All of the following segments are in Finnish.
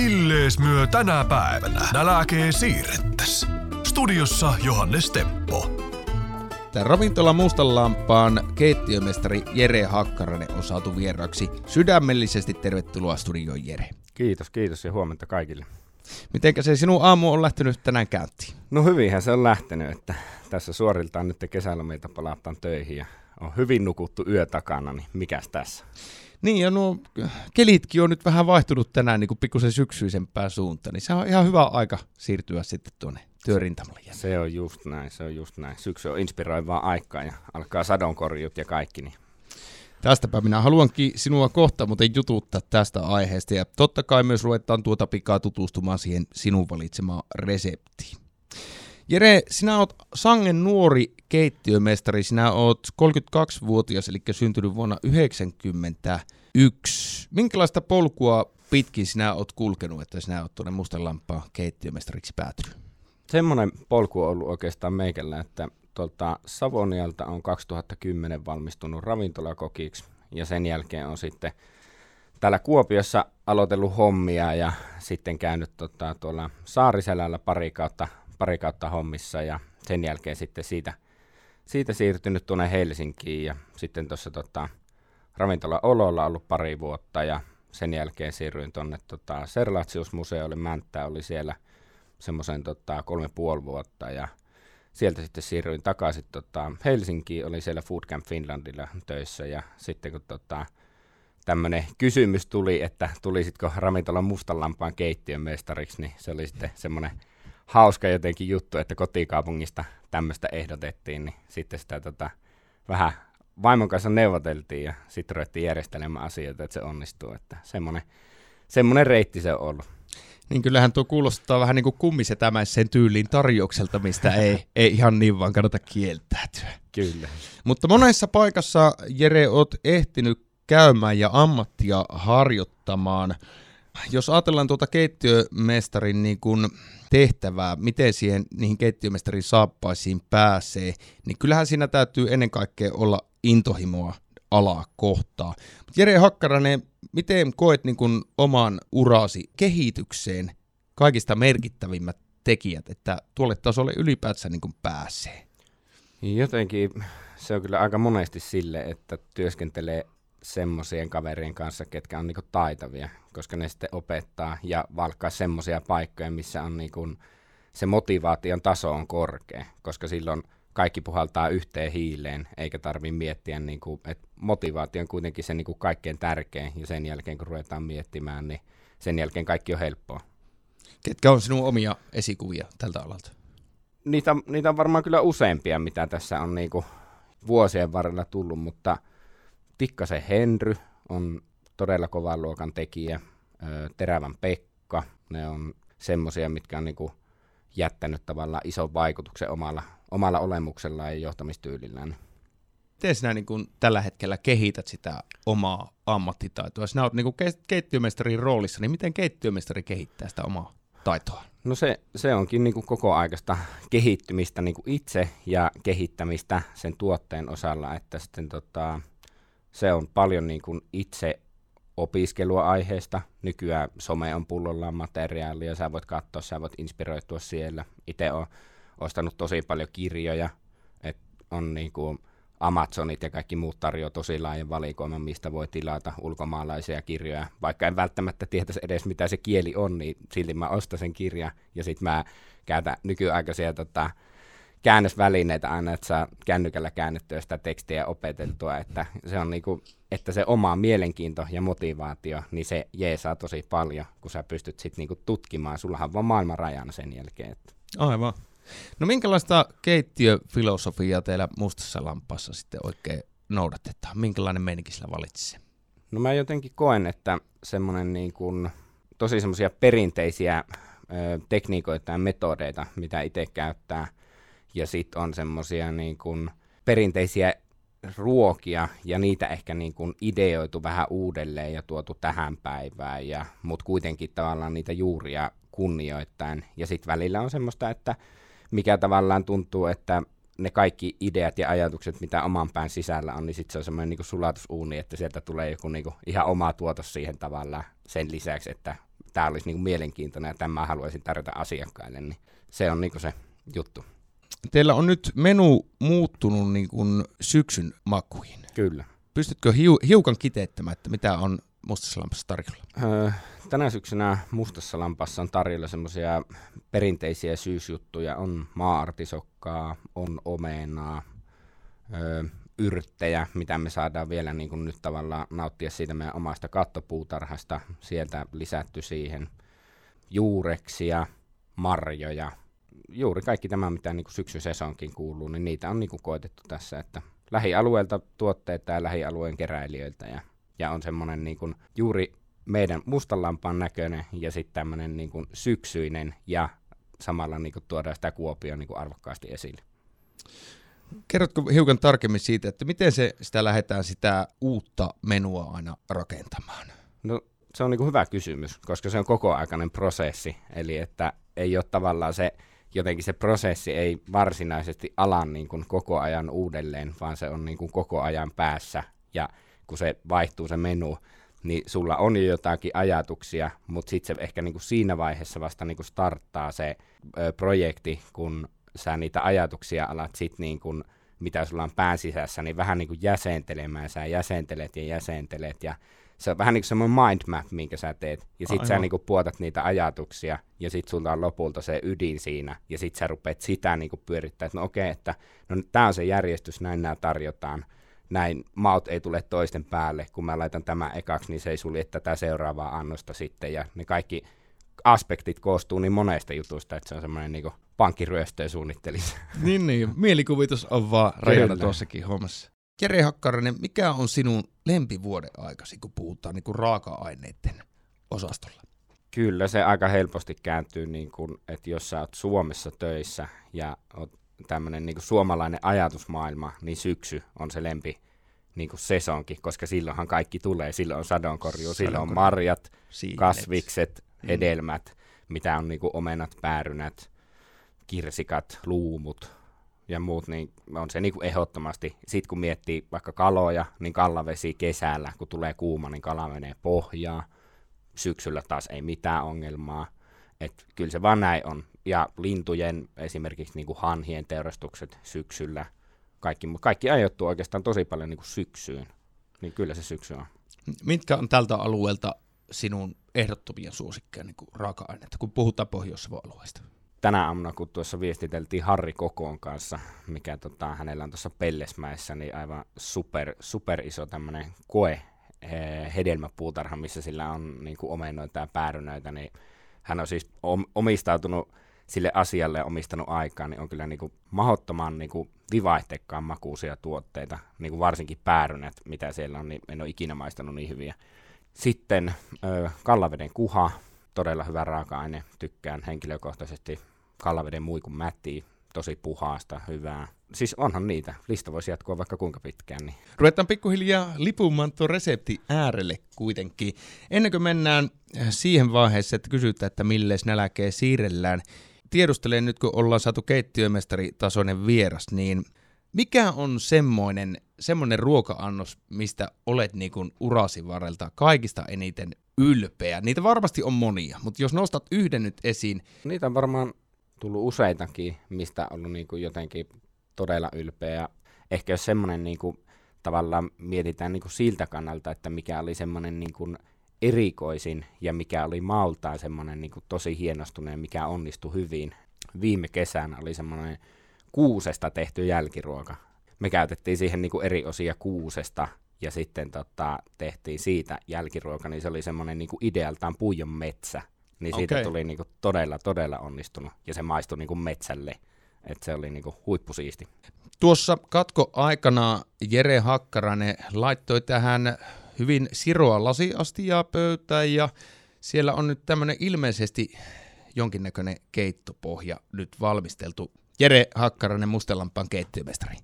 Millees myö tänä päivänä nälääkee siirrettäs. Studiossa Johannes Teppo. Tämä ravintola Mustan lampaan keittiömestari Jere Hakkarainen on saatu vieraksi. Sydämellisesti tervetuloa studioon Jere. Kiitos, kiitos ja huomenta kaikille. Mitenkä se sinun aamu on lähtenyt tänään käyntiin? No hyvinhän se on lähtenyt, että tässä suoriltaan nyt kesälomilta palataan töihin ja on hyvin nukuttu yö takana, niin mikäs tässä? Niin, ja nuo kelitkin on nyt vähän vaihtunut tänään niin kuin pikkusen syksyisempään suuntaan, niin se on ihan hyvä aika siirtyä sitten tuonne työrintamalle. Se on just näin, se on just näin. Syksy on inspiroivaa aikaa ja alkaa sadonkorjut ja kaikki, niin Tästäpä minä haluankin sinua kohta muuten jututtaa tästä aiheesta ja totta kai myös ruvetaan tuota pikaa tutustumaan siihen sinun valitsemaan reseptiin. Jere, sinä oot sangen nuori keittiömestari, sinä oot 32-vuotias, eli syntynyt vuonna 1991. Minkälaista polkua pitkin sinä oot kulkenut, että sinä oot tuonne Mustanlampaan keittiömestariksi päätynyt? Semmoinen polku on ollut oikeastaan meikällä, että tuolta Savonialta on 2010 valmistunut ravintolakokiksi ja sen jälkeen on sitten täällä Kuopiossa aloitellut hommia ja sitten käynyt tota, tuolla Saariselällä pari kautta, pari kautta hommissa ja sen jälkeen sitten siitä, siitä siirtynyt tuonne Helsinkiin ja sitten tuossa tota, ravintola Ololla ollut pari vuotta ja sen jälkeen siirryin tuonne tota, Serlatsius-museolle Mänttää oli siellä semmoisen tota, kolme puoli vuotta ja sieltä sitten siirryin takaisin tota, Helsinkiin, olin siellä Food Camp Finlandilla töissä ja sitten kun tota, tämmöinen kysymys tuli, että tulisitko ravintolan mustanlampaan keittiön mestariksi, niin se oli sitten semmoinen hauska jotenkin juttu, että kotikaupungista tämmöistä ehdotettiin, niin sitten sitä tota, vähän vaimon kanssa neuvoteltiin ja sitten ruvettiin järjestelemään asioita, että se onnistuu, että semmoinen, semmoinen reitti se on ollut. Niin kyllähän tuo kuulostaa vähän niin kuin kummisetämäisen tyyliin tarjoukselta, mistä ei, ei ihan niin vaan kannata kieltäytyä. Kyllä. Mutta monessa paikassa, Jere, oot ehtinyt käymään ja ammattia harjoittamaan. Jos ajatellaan tuota keittiömestarin niin kuin tehtävää, miten siihen niihin keittiömestarin saappaisiin pääsee, niin kyllähän siinä täytyy ennen kaikkea olla intohimoa alaa kohtaa. Jere Hakkarainen, miten koet niin kuin oman urasi kehitykseen kaikista merkittävimmät tekijät, että tuolle tasolle ylipäätään niin kuin pääsee? Jotenkin se on kyllä aika monesti sille, että työskentelee semmoisien kaverien kanssa, ketkä on niinku taitavia, koska ne sitten opettaa ja valkkaa semmoisia paikkoja, missä on niinku, se motivaation taso on korkea, koska silloin kaikki puhaltaa yhteen hiileen, eikä tarvitse miettiä, niinku, että motivaatio on kuitenkin se niinku kaikkein tärkein, ja sen jälkeen kun ruvetaan miettimään, niin sen jälkeen kaikki on helppoa. Ketkä on sinun omia esikuvia tältä alalta? Niitä, niitä on varmaan kyllä useampia, mitä tässä on niinku vuosien varrella tullut, mutta – Tikkasen Henry on todella kovan luokan tekijä, Terävän Pekka, ne on semmoisia, mitkä on niinku jättänyt tavallaan ison vaikutuksen omalla, omalla olemuksellaan ja johtamistyylillään. Miten sinä niin kun tällä hetkellä kehität sitä omaa ammattitaitoa? Sinä olet niin keittiömestarin roolissa, niin miten keittiömestari kehittää sitä omaa taitoa? No se, se onkin niin kuin koko aikaista kehittymistä niin kuin itse ja kehittämistä sen tuotteen osalla, että sitten tota, se on paljon niin kuin itse opiskelua aiheesta. Nykyään some on pullollaan materiaalia, sä voit katsoa, sä voit inspiroitua siellä. Itse olen ostanut tosi paljon kirjoja, että on niin kuin Amazonit ja kaikki muut tarjoaa tosi laajan valikoiman, mistä voi tilata ulkomaalaisia kirjoja. Vaikka en välttämättä tietäisi edes, mitä se kieli on, niin silti mä ostan sen kirjan ja sitten mä käytän nykyaikaisia tota, käännösvälineitä aina, että saa kännykällä käännettyä sitä tekstiä opeteltua, että se on niinku, että se oma mielenkiinto ja motivaatio, niin se jeesaa tosi paljon, kun sä pystyt sitten niinku tutkimaan, sullahan vaan maailman rajana sen jälkeen. Että. Aivan. No minkälaista keittiöfilosofiaa teillä mustassa lampaassa sitten oikein noudatetaan? Minkälainen meininki sillä valitsisi? No mä jotenkin koen, että semmoinen niin kuin, tosi semmoisia perinteisiä ö, tekniikoita ja metodeita, mitä itse käyttää – ja sitten on semmoisia niin kuin perinteisiä ruokia ja niitä ehkä niin kuin ideoitu vähän uudelleen ja tuotu tähän päivään, ja, mutta kuitenkin tavallaan niitä juuria kunnioittain. Ja sitten välillä on semmoista, että mikä tavallaan tuntuu, että ne kaikki ideat ja ajatukset, mitä oman pään sisällä on, niin sitten se on semmoinen niin sulatusuuni, että sieltä tulee joku niin kuin ihan oma tuotos siihen tavallaan sen lisäksi, että tämä olisi niin kuin mielenkiintoinen ja tämä haluaisin tarjota asiakkaille, niin se on niin kuin se juttu. Teillä on nyt menu muuttunut niin kuin syksyn makuihin. Kyllä. Pystytkö hiu- hiukan kiteyttämään, että mitä on Mustassa lampassa tarjolla? Öö, tänä syksynä Mustassa lampassa on tarjolla semmoisia perinteisiä syysjuttuja. On maa-artisokkaa, on omenaa, öö, yrttejä, mitä me saadaan vielä niin kuin nyt tavallaan nauttia siitä meidän omasta kattopuutarhasta. Sieltä lisätty siihen juureksia, marjoja, juuri kaikki tämä, mitä niin syksysesonkin kuuluu, niin niitä on niin kuin koetettu tässä, että lähialueelta tuotteita ja lähialueen keräilijöiltä ja, ja on semmoinen niin kuin juuri meidän mustanlampaan näköinen ja sitten tämmöinen niin kuin syksyinen ja samalla niin kuin tuodaan sitä kuopia niin kuin arvokkaasti esille. Kerrotko hiukan tarkemmin siitä, että miten se, sitä lähdetään sitä uutta menua aina rakentamaan? No se on niin kuin hyvä kysymys, koska se on kokoaikainen prosessi, eli että ei ole tavallaan se jotenkin se prosessi ei varsinaisesti ala niin kuin koko ajan uudelleen, vaan se on niin kuin koko ajan päässä. Ja kun se vaihtuu se menu, niin sulla on jo jotakin ajatuksia, mutta sitten se ehkä niin kuin siinä vaiheessa vasta niin kuin starttaa se ö, projekti, kun sä niitä ajatuksia alat sitten niin kuin, mitä sulla on pään sisässä, niin vähän niin kuin jäsentelemään. Sä jäsentelet ja jäsentelet ja se on vähän niin kuin semmoinen mind map, minkä sä teet, ja sit Aivan. sä niin kuin puotat niitä ajatuksia, ja sit sulla on lopulta se ydin siinä, ja sit sä rupeat sitä niin kuin pyörittää, että no okei, okay, että no tää on se järjestys, näin nämä tarjotaan, näin maut ei tule toisten päälle, kun mä laitan tämä ekaksi, niin se ei sulje tätä seuraavaa annosta sitten, ja ne kaikki aspektit koostuu niin monesta jutusta, että se on semmoinen niin pankkiryöstöä suunnittelisi. Niin, niin. Mielikuvitus on vaan rajana tuossakin hommassa. Jere Hakkarainen, mikä on sinun lempivuoden aikasi, kun puhutaan niin kuin raaka-aineiden osastolla? Kyllä se aika helposti kääntyy, niin kuin, että jos sä oot Suomessa töissä ja oot tämmöinen niin suomalainen ajatusmaailma, niin syksy on se lempi niin kuin sesonki, koska silloinhan kaikki tulee. Silloin on sadonkorjuu, silloin on marjat, Siinet. kasvikset, mm. hedelmät, mm. mitä on niin kuin omenat, päärynät, kirsikat, luumut, ja muut, niin on se niin kuin ehdottomasti. Sitten kun miettii vaikka kaloja, niin kallavesi kesällä, kun tulee kuuma, niin kala menee pohjaan. Syksyllä taas ei mitään ongelmaa. Et kyllä se vaan näin on. Ja lintujen, esimerkiksi niin kuin hanhien teurastukset syksyllä, kaikki, kaikki ajoittuu oikeastaan tosi paljon niin kuin syksyyn. Niin kyllä se syksy on. Mitkä on tältä alueelta sinun ehdottomia suosikkeja niin raaka-aineita, kun puhutaan Pohjois-Savo-alueesta? Tänä aamuna, kun tuossa viestiteltiin Harri Kokoon kanssa, mikä tota, hänellä on tuossa Pellesmäessä, niin aivan super, super iso tämmöinen koe eh, hedelmäpuutarha, missä sillä on niin kuin omenoita ja päärynöitä, niin hän on siis omistautunut sille asialle ja omistanut aikaa, niin on kyllä niin kuin mahdottoman niin kuin vivaihtekkaan makuusia tuotteita, niin kuin varsinkin päärynät, mitä siellä on, niin en ole ikinä maistanut niin hyviä. Sitten ö, kallaveden kuha, todella hyvä raaka-aine, tykkään henkilökohtaisesti Kallaveden muikun mättiä, tosi puhaasta, hyvää. Siis onhan niitä. Lista voisi jatkua vaikka kuinka pitkään. Niin. Ruvetaan pikkuhiljaa lipumaan tuon resepti äärelle kuitenkin. Ennen kuin mennään siihen vaiheeseen, että kysytään, että mille nälkeen siirrellään, tiedustelen nyt, kun ollaan saatu keittiömestaritasoinen vieras, niin mikä on semmoinen, semmoinen ruoka-annos, mistä olet niin kuin urasi varrelta kaikista eniten ylpeä? Niitä varmasti on monia, mutta jos nostat yhden nyt esiin. Niitä on varmaan tullut useitakin, mistä on ollut niin kuin jotenkin todella ylpeä. Ja ehkä jos semmoinen niin kuin, tavallaan mietitään niin kuin siltä kannalta, että mikä oli semmoinen niin kuin erikoisin ja mikä oli maultaan semmoinen niin kuin tosi hienostuneen, mikä onnistui hyvin. Viime kesänä oli semmoinen kuusesta tehty jälkiruoka. Me käytettiin siihen niin kuin eri osia kuusesta ja sitten tota, tehtiin siitä jälkiruoka, niin se oli semmoinen niin kuin idealtaan puijon metsä niin siitä okay. tuli niinku todella, todella onnistunut. Ja se maistui niinku metsälle. Että se oli niinku huippusiisti. Tuossa katko-aikana Jere Hakkarainen laittoi tähän hyvin siroa lasiastiaa pöytään ja siellä on nyt tämmöinen ilmeisesti jonkinnäköinen keittopohja nyt valmisteltu. Jere Hakkarainen Mustelampan keittiömestari.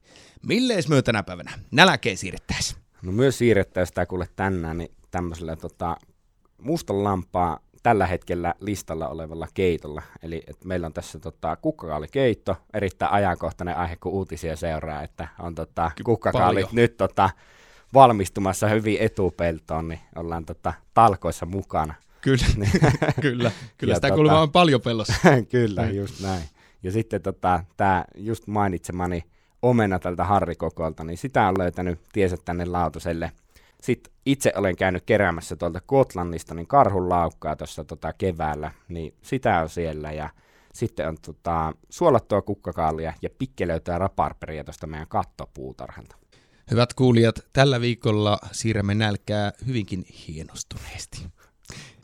Millees myö tänä päivänä nälkeen siirrettäisiin? No myös siirrettäisiin sitä kuule tänään niin tämmöisellä tota, mustan lampaa tällä hetkellä listalla olevalla keitolla. Eli että meillä on tässä tota, kukkakaalikeitto, erittäin ajankohtainen aihe, kun uutisia seuraa, että on tota, kukkakaalit Paljon. nyt tota, valmistumassa hyvin etupeltoon, niin ollaan tota, talkoissa mukana. Kyllä, kyllä. kyllä Ja sitä tota- kuulemma on paljon pellossa. Kyllä, just näin. Ja sitten tota, tämä just mainitsemani omena tältä Harrikokolta, niin sitä on löytänyt tiesä tänne lautaselle. Sitten itse olen käynyt keräämässä tuolta Kotlannista niin karhun laukkaa tuossa tota keväällä, niin sitä on siellä. Ja sitten on tota, suolattua kukkakaalia ja pikkelöityä raparperia tuosta meidän kattopuutarhalta. Hyvät kuulijat, tällä viikolla siirrämme nälkää hyvinkin hienostuneesti.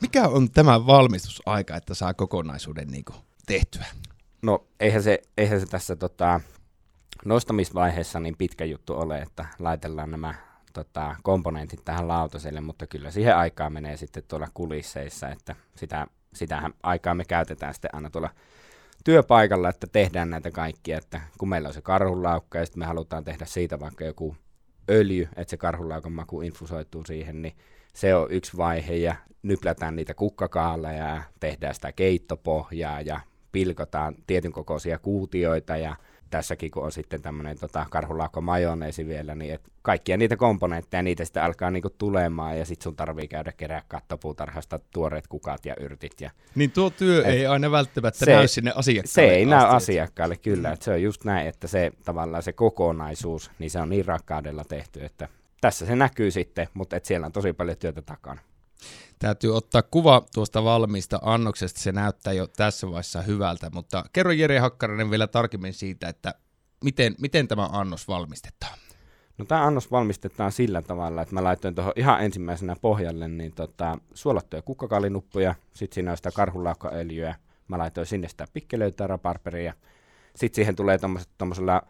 Mikä on tämä valmistusaika, että saa kokonaisuuden niin kuin, tehtyä? No eihän se, eihän se tässä tota, nostamisvaiheessa niin pitkä juttu ole, että laitellaan nämä tota, komponentit tähän lautaselle, mutta kyllä siihen aikaa menee sitten tuolla kulisseissa, että sitä, sitähän aikaa me käytetään sitten aina tuolla työpaikalla, että tehdään näitä kaikkia, että kun meillä on se karhunlaukka ja sitten me halutaan tehdä siitä vaikka joku öljy, että se karhunlaukan maku infusoituu siihen, niin se on yksi vaihe ja nyplätään niitä kukkakaaleja ja tehdään sitä keittopohjaa ja pilkotaan tietyn kokoisia kuutioita ja tässäkin kun on sitten tämmöinen tota, karhulaukko majoneesi vielä, niin et kaikkia niitä komponentteja, niitä sitten alkaa niinku tulemaan ja sitten sun tarvii käydä kerää kattopuutarhasta tuoreet kukat ja yrtit ja Niin tuo työ Et ei aina välttämättä se- näy sinne asiakkaalle se ei näy että- asiakkaalle kyllä, että se on just näin, että se tavallaan se kokonaisuus, niin se on niin rakkaudella tehty, että tässä se näkyy sitten, mutta et siellä on tosi paljon työtä takana. Täytyy ottaa kuva tuosta valmiista annoksesta, se näyttää jo tässä vaiheessa hyvältä, mutta kerro Jere Hakkarainen vielä tarkemmin siitä, että miten, miten tämä annos valmistetaan. No tämä annos valmistetaan sillä tavalla, että mä laitoin tuohon ihan ensimmäisenä pohjalle niin tota, suolattuja kukkakaalinuppuja, sitten siinä on sitä karhulaukkaöljyä, mä laitoin sinne sitä pikkelöitä raparperia, sitten siihen tulee tuommoisella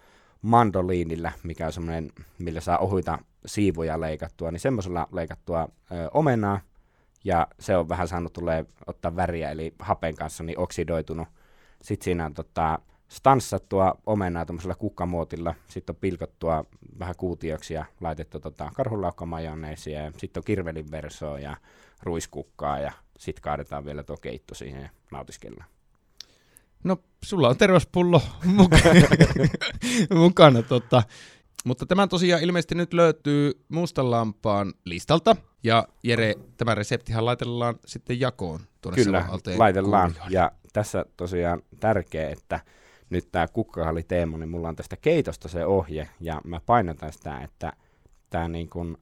mandoliinilla, mikä on semmoinen, millä saa ohuita siivuja leikattua, niin semmoisella leikattua ö, omenaa, ja se on vähän saanut tulee ottaa väriä, eli hapen kanssa niin oksidoitunut. Sitten siinä on tota, stanssattua omenaa tuommoisella kukkamuotilla, sitten on pilkottua vähän kuutioksi ja laitettu tota karhunlaukkamajoneesia ja sitten on kirvelin versoa ja ruiskukkaa ja sitten kaadetaan vielä tuo keitto siihen ja nautiskellaan. No, sulla on terveyspullo mukana, mukana tota. Mutta tämä tosiaan ilmeisesti nyt löytyy mustan lampaan listalta, ja Jere, tämä reseptihan laitellaan sitten jakoon tuonne Kyllä, laitellaan. kuulijoille. Ja tässä tosiaan tärkeä, että nyt tämä kukkahalli Teemu, niin mulla on tästä keitosta se ohje, ja mä painotan sitä, että tämä niin kun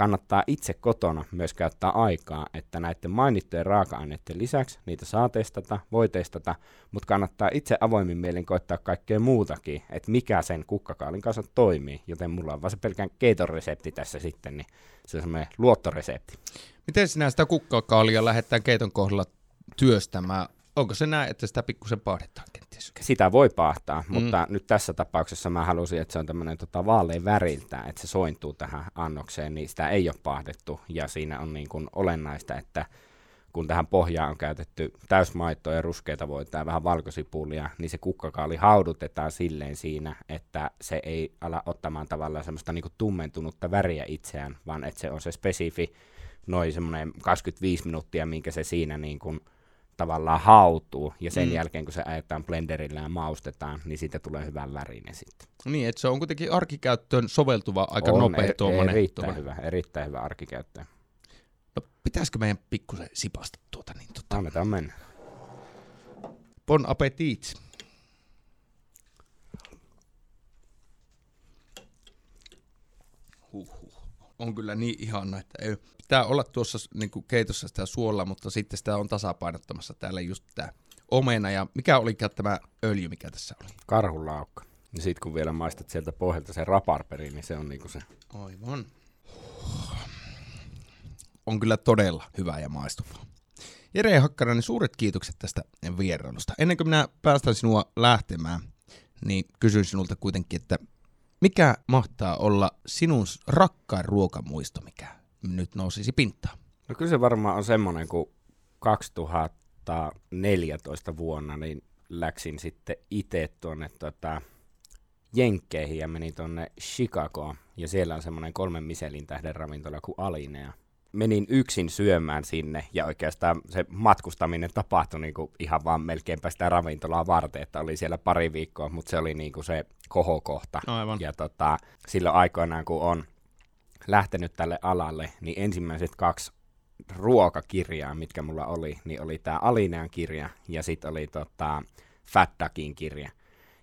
kannattaa itse kotona myös käyttää aikaa, että näiden mainittujen raaka-aineiden lisäksi niitä saa testata, voi testata, mutta kannattaa itse avoimin mielin koittaa kaikkea muutakin, että mikä sen kukkakaalin kanssa toimii, joten mulla on vaan se pelkän keiton resepti tässä sitten, niin se on semmoinen luottoresepti. Miten sinä sitä kukkakaalia lähdetään keiton kohdalla työstämään? Onko se näin, että sitä pikkusen paahdetaan kenties? Sitä voi paahtaa, Mm. mutta nyt tässä tapauksessa mä halusin, että se on tämmöinen tota, vaalean väriltä, että se sointuu tähän annokseen, niin sitä ei ole paahdettu. Ja siinä on niin kuin olennaista, että kun tähän pohjaan on käytetty täysmaitoa ja ruskeita voita ja vähän valkosipulia, niin se kukkakaali haudutetaan silleen siinä, että se ei ala ottamaan tavallaan semmoista niin kuin tummentunutta väriä itseään, vaan että se on se spesifi noin semmoinen 25 minuuttia, minkä se siinä niin kuin tavallaan hautuu, ja sen Mm. jälkeen kun se ajetaan blenderillä ja maustetaan, niin siitä tulee hyvän värinen sitten. Niin, että se on kuitenkin arkikäyttöön soveltuva aika on nopea er- tuommoinen. erittäin tuommoinen. hyvä, erittäin hyvä arkikäyttö. No, pitäisikö meidän pikkusen sipasta tuota niin tota. Annetaan mennä. Bon appetit. On kyllä niin ihana, että ei, pitää olla tuossa niin kuin keitossa sitä suolla, mutta sitten sitä on tasapainottamassa täällä just tämä omena. Ja mikä oli tämä öljy, mikä tässä oli? Karhunlaukka. Ja sitten kun vielä maistat sieltä pohjalta sen raparperi, niin se on niinku se. Aivan. On kyllä todella hyvä ja maistuvaa. Jere Hakkarainen, suuret kiitokset tästä vierailusta. Ennen kuin minä päästän sinua lähtemään, niin kysyn sinulta kuitenkin, että mikä mahtaa olla sinun rakkain ruokamuisto, mikä nyt nousisi pintaan? No kyllä se varmaan on semmoinen, kun 2014 vuonna niin läksin sitten itse tuonne tota, Jenkkeihin ja menin tuonne Chicagoon. Ja siellä on semmoinen kolmen Michelin tähden ravintola kuin Alinea. Menin yksin syömään sinne ja oikeastaan se matkustaminen tapahtui niinku ihan vaan melkeinpä sitä ravintolaa varten, että oli siellä pari viikkoa, mutta se oli niinku se kohokohta. Aivan. Ja tota, silloin aikoinaan, kun on lähtenyt tälle alalle, niin ensimmäiset kaksi ruokakirjaa, mitkä mulla oli, niin oli tämä Alinean kirja ja sitten oli tota, Fat Duckin kirja.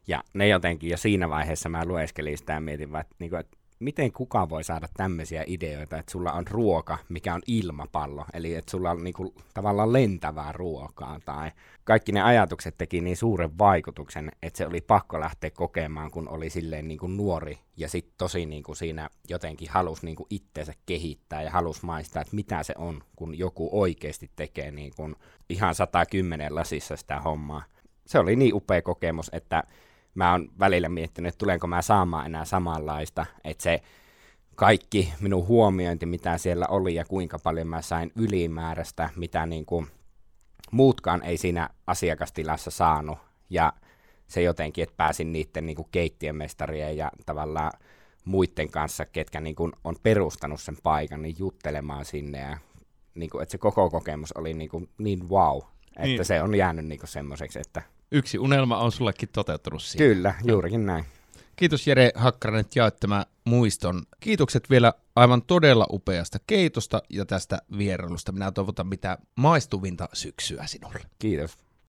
Ja ne jotenkin jo siinä vaiheessa mä lueskelin sitä ja mietin, että, niin kuin, että miten kukaan voi saada tämmöisiä ideoita, että sulla on ruoka, mikä on ilmapallo, eli että sulla on niinku tavallaan lentävää ruokaa, tai kaikki ne ajatukset teki niin suuren vaikutuksen, että se oli pakko lähteä kokemaan, kun oli silleen niinku nuori, ja sitten tosi niinku siinä jotenkin halusi niinku itteensä kehittää, ja halusi maistaa, että mitä se on, kun joku oikeasti tekee niinku ihan 110 lasissa sitä hommaa. Se oli niin upea kokemus, että mä oon välillä miettinyt, että tulenko mä saamaan enää samanlaista, että se kaikki minun huomiointi, mitä siellä oli ja kuinka paljon mä sain ylimääräistä, mitä niin kuin muutkaan ei siinä asiakastilassa saanut, ja se jotenkin, että pääsin niiden niin kuin keittiömestarien ja tavallaan muiden kanssa, ketkä niin kuin on perustanut sen paikan, niin juttelemaan sinne, ja niin kuin, että se koko kokemus oli niin, kuin niin wow, että niin. se on jäänyt niin kuin semmoiseksi, että Yksi unelma on sullekin toteutunut siinä. Kyllä, juurikin näin. Kiitos Jere Hakkarainen, että jaoit tämän muiston. Kiitokset vielä aivan todella upeasta keitosta ja tästä vierailusta. Minä toivotan mitä maistuvinta syksyä sinulle. Kiitos.